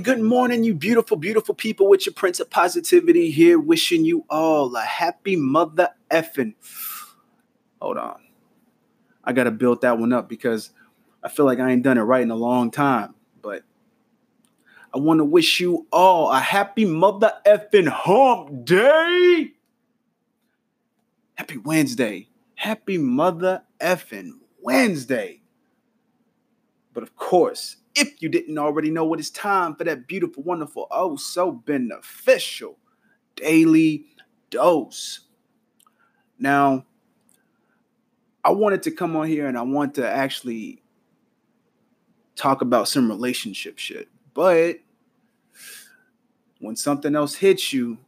good morning, you beautiful, beautiful people with your Prince of Positivity here, wishing you all a happy mother effing. Hold on. I got to build that one up because I feel like I ain't done it right in a long time. But I want to wish you all a happy mother effing hump day. Happy Wednesday. Happy mother effing Wednesday. But of course, if you didn't already know what it's time for that beautiful, wonderful, oh, so beneficial daily dose. Now, I wanted to come on here and I want to actually talk about some relationship shit. But when something else hits you,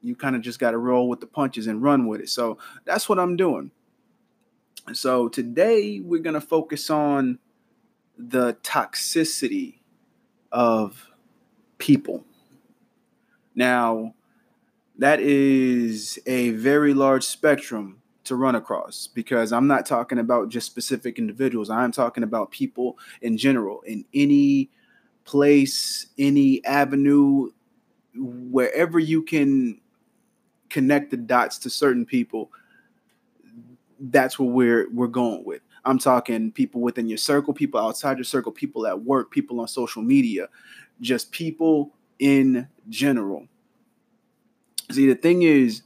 you kind of just got to roll with the punches and run with it. So that's what I'm doing. So today we're going to focus on the toxicity of people. Now, that is a very large spectrum to run across because I'm not talking about just specific individuals. I'm talking about people in general in any place, any avenue, wherever you can connect the dots to certain people. That's what we're we're going with. I'm talking people within your circle, people outside your circle, people at work, people on social media, just people in general. See, the thing is,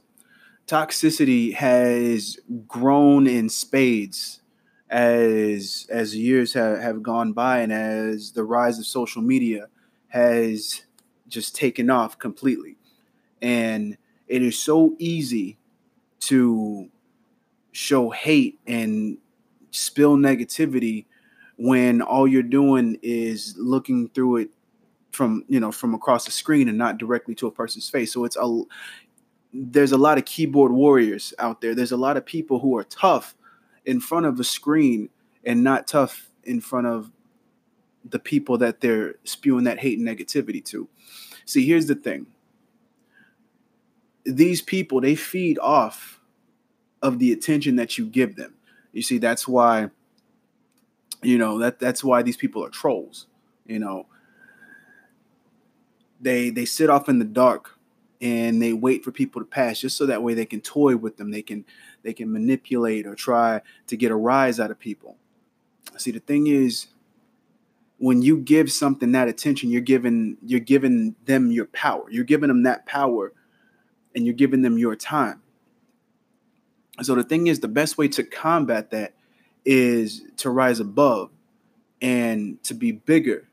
toxicity has grown in spades as as years have, have gone by and as the rise of social media has just taken off completely. And it is so easy to show hate and spill negativity when all you're doing is looking through it from you know from across the screen and not directly to a person's face. So it's a there's a lot of keyboard warriors out there. There's a lot of people who are tough in front of a screen and not tough in front of the people that they're spewing that hate and negativity to. See here's the thing. These people they feed off of the attention that you give them you see, that's why, you know, that that's why these people are trolls. You know, they they sit off in the dark and they wait for people to pass just so that way they can toy with them. They can they can manipulate or try to get a rise out of people. See, the thing is, when you give something that attention, you're giving you're giving them your power. You're giving them that power, and you're giving them your time. So the thing is, the best way to combat that is to rise above and to be bigger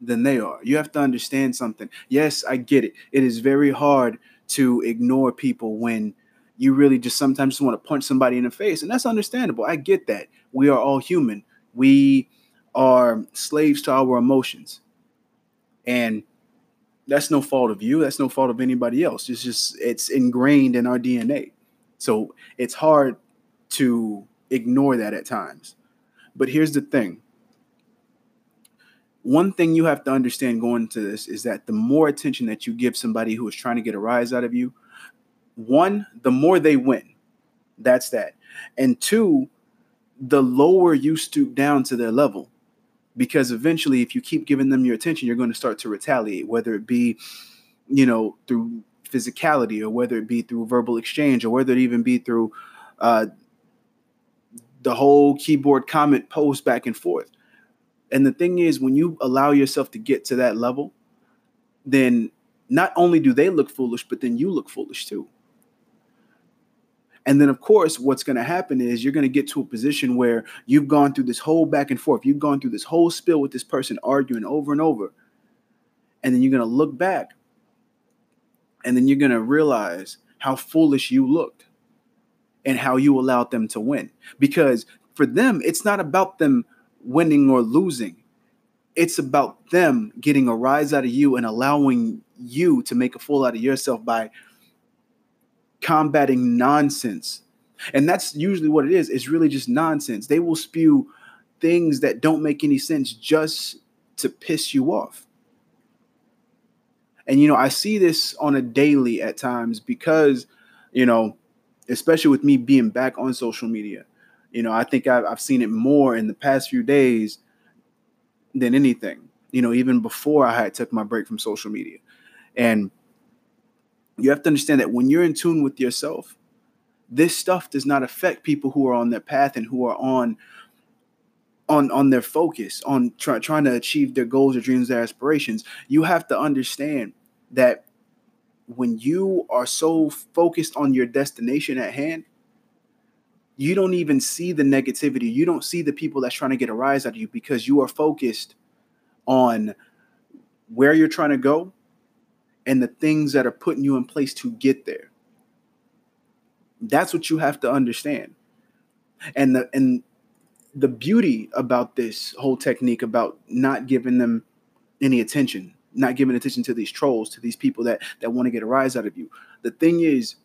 than they are. You have to understand something. Yes, I get it. It is very hard to ignore people when you really just sometimes just want to punch somebody in the face. And that's understandable. I get that. We are all human. We are slaves to our emotions. And that's no fault of you. That's no fault of anybody else. It's just it's ingrained in our DNA. So it's hard to ignore that at times. But here's the thing one thing you have to understand going into this is that the more attention that you give somebody who is trying to get a rise out of you, one, the more they win. That's that. And two, the lower you stoop down to their level. Because eventually, if you keep giving them your attention, you're going to start to retaliate, whether it be, you know, through physicality or whether it be through verbal exchange or whether it even be through uh, the whole keyboard comment post back and forth. And the thing is, when you allow yourself to get to that level, then not only do they look foolish, but then you look foolish too. And then, of course, what's going to happen is you're going to get to a position where you've gone through this whole back and forth. You've gone through this whole spill with this person arguing over and over. And then you're going to look back and then you're going to realize how foolish you looked and how you allowed them to win. Because for them, it's not about them winning or losing, it's about them getting a rise out of you and allowing you to make a fool out of yourself by combating nonsense. And that's usually what it is. It's really just nonsense. They will spew things that don't make any sense just to piss you off. And you know, I see this on a daily at times because, you know, especially with me being back on social media, you know, I think I've, I've seen it more in the past few days than anything. you know, even before I had took my break from social media. And you have to understand that when you're in tune with yourself, this stuff does not affect people who are on their path and who are on on on their focus on try, trying to achieve their goals, their dreams, their aspirations. You have to understand that when you are so focused on your destination at hand, you don't even see the negativity. You don't see the people that's trying to get a rise out of you because you are focused on where you're trying to go and the things that are putting you in place to get there. That's what you have to understand. And the and the beauty about this whole technique about not giving them any attention, not giving attention to these trolls, to these people that that want to get a rise out of you. The thing is,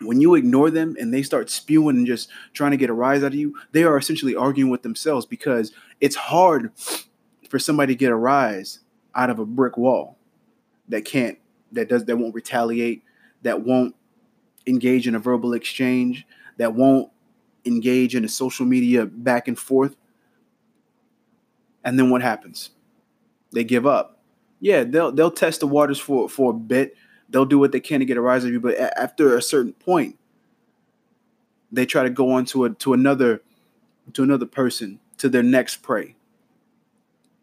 when you ignore them and they start spewing and just trying to get a rise out of you, they are essentially arguing with themselves because it's hard for somebody to get a rise out of a brick wall that can't that does that won't retaliate, that won't engage in a verbal exchange, that won't engage in a social media back and forth. And then what happens? They give up. Yeah, they'll they'll test the waters for for a bit. They'll do what they can to get a rise of you, but after a certain point, they try to go on to a to another to another person to their next prey.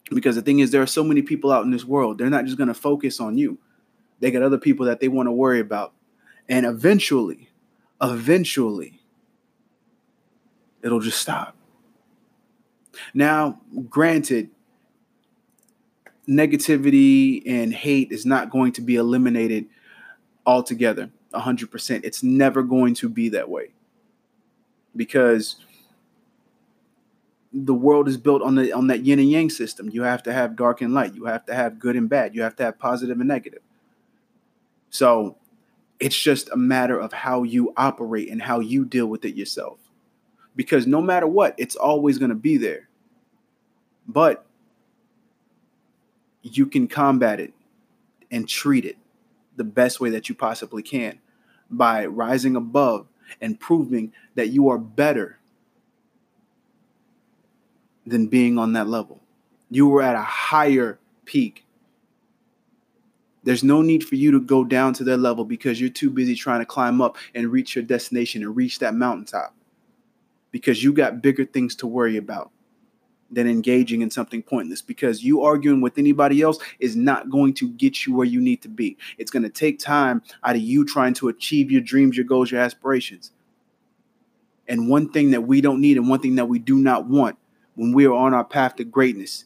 Because the thing is, there are so many people out in this world. They're not just going to focus on you. They got other people that they want to worry about. And eventually, eventually, it'll just stop. Now, granted, negativity and hate is not going to be eliminated altogether 100%. It's never going to be that way because the world is built on the on that yin and yang system. You have to have dark and light. You have to have good and bad. You have to have positive and negative. So it's just a matter of how you operate and how you deal with it yourself. Because no matter what, it's always going to be there. But you can combat it and treat it the best way that you possibly can by rising above and proving that you are better than being on that level. You were at a higher peak. There's no need for you to go down to their level because you're too busy trying to climb up and reach your destination and reach that mountaintop because you got bigger things to worry about than engaging in something pointless because you arguing with anybody else is not going to get you where you need to be. It's going to take time out of you trying to achieve your dreams, your goals, your aspirations. And one thing that we don't need and one thing that we do not want when we are on our path to greatness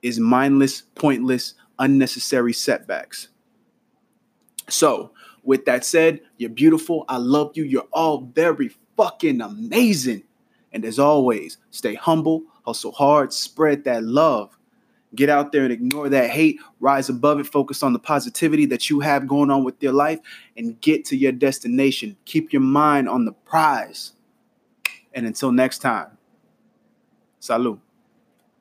is mindless, pointless, unnecessary setbacks. So, with that said, you're beautiful. I love you. You're all very fucking amazing. And as always, stay humble, hustle hard, spread that love. Get out there and ignore that hate, rise above it, focus on the positivity that you have going on with your life, and get to your destination. Keep your mind on the prize. And until next time, salud.